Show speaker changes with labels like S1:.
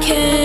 S1: can't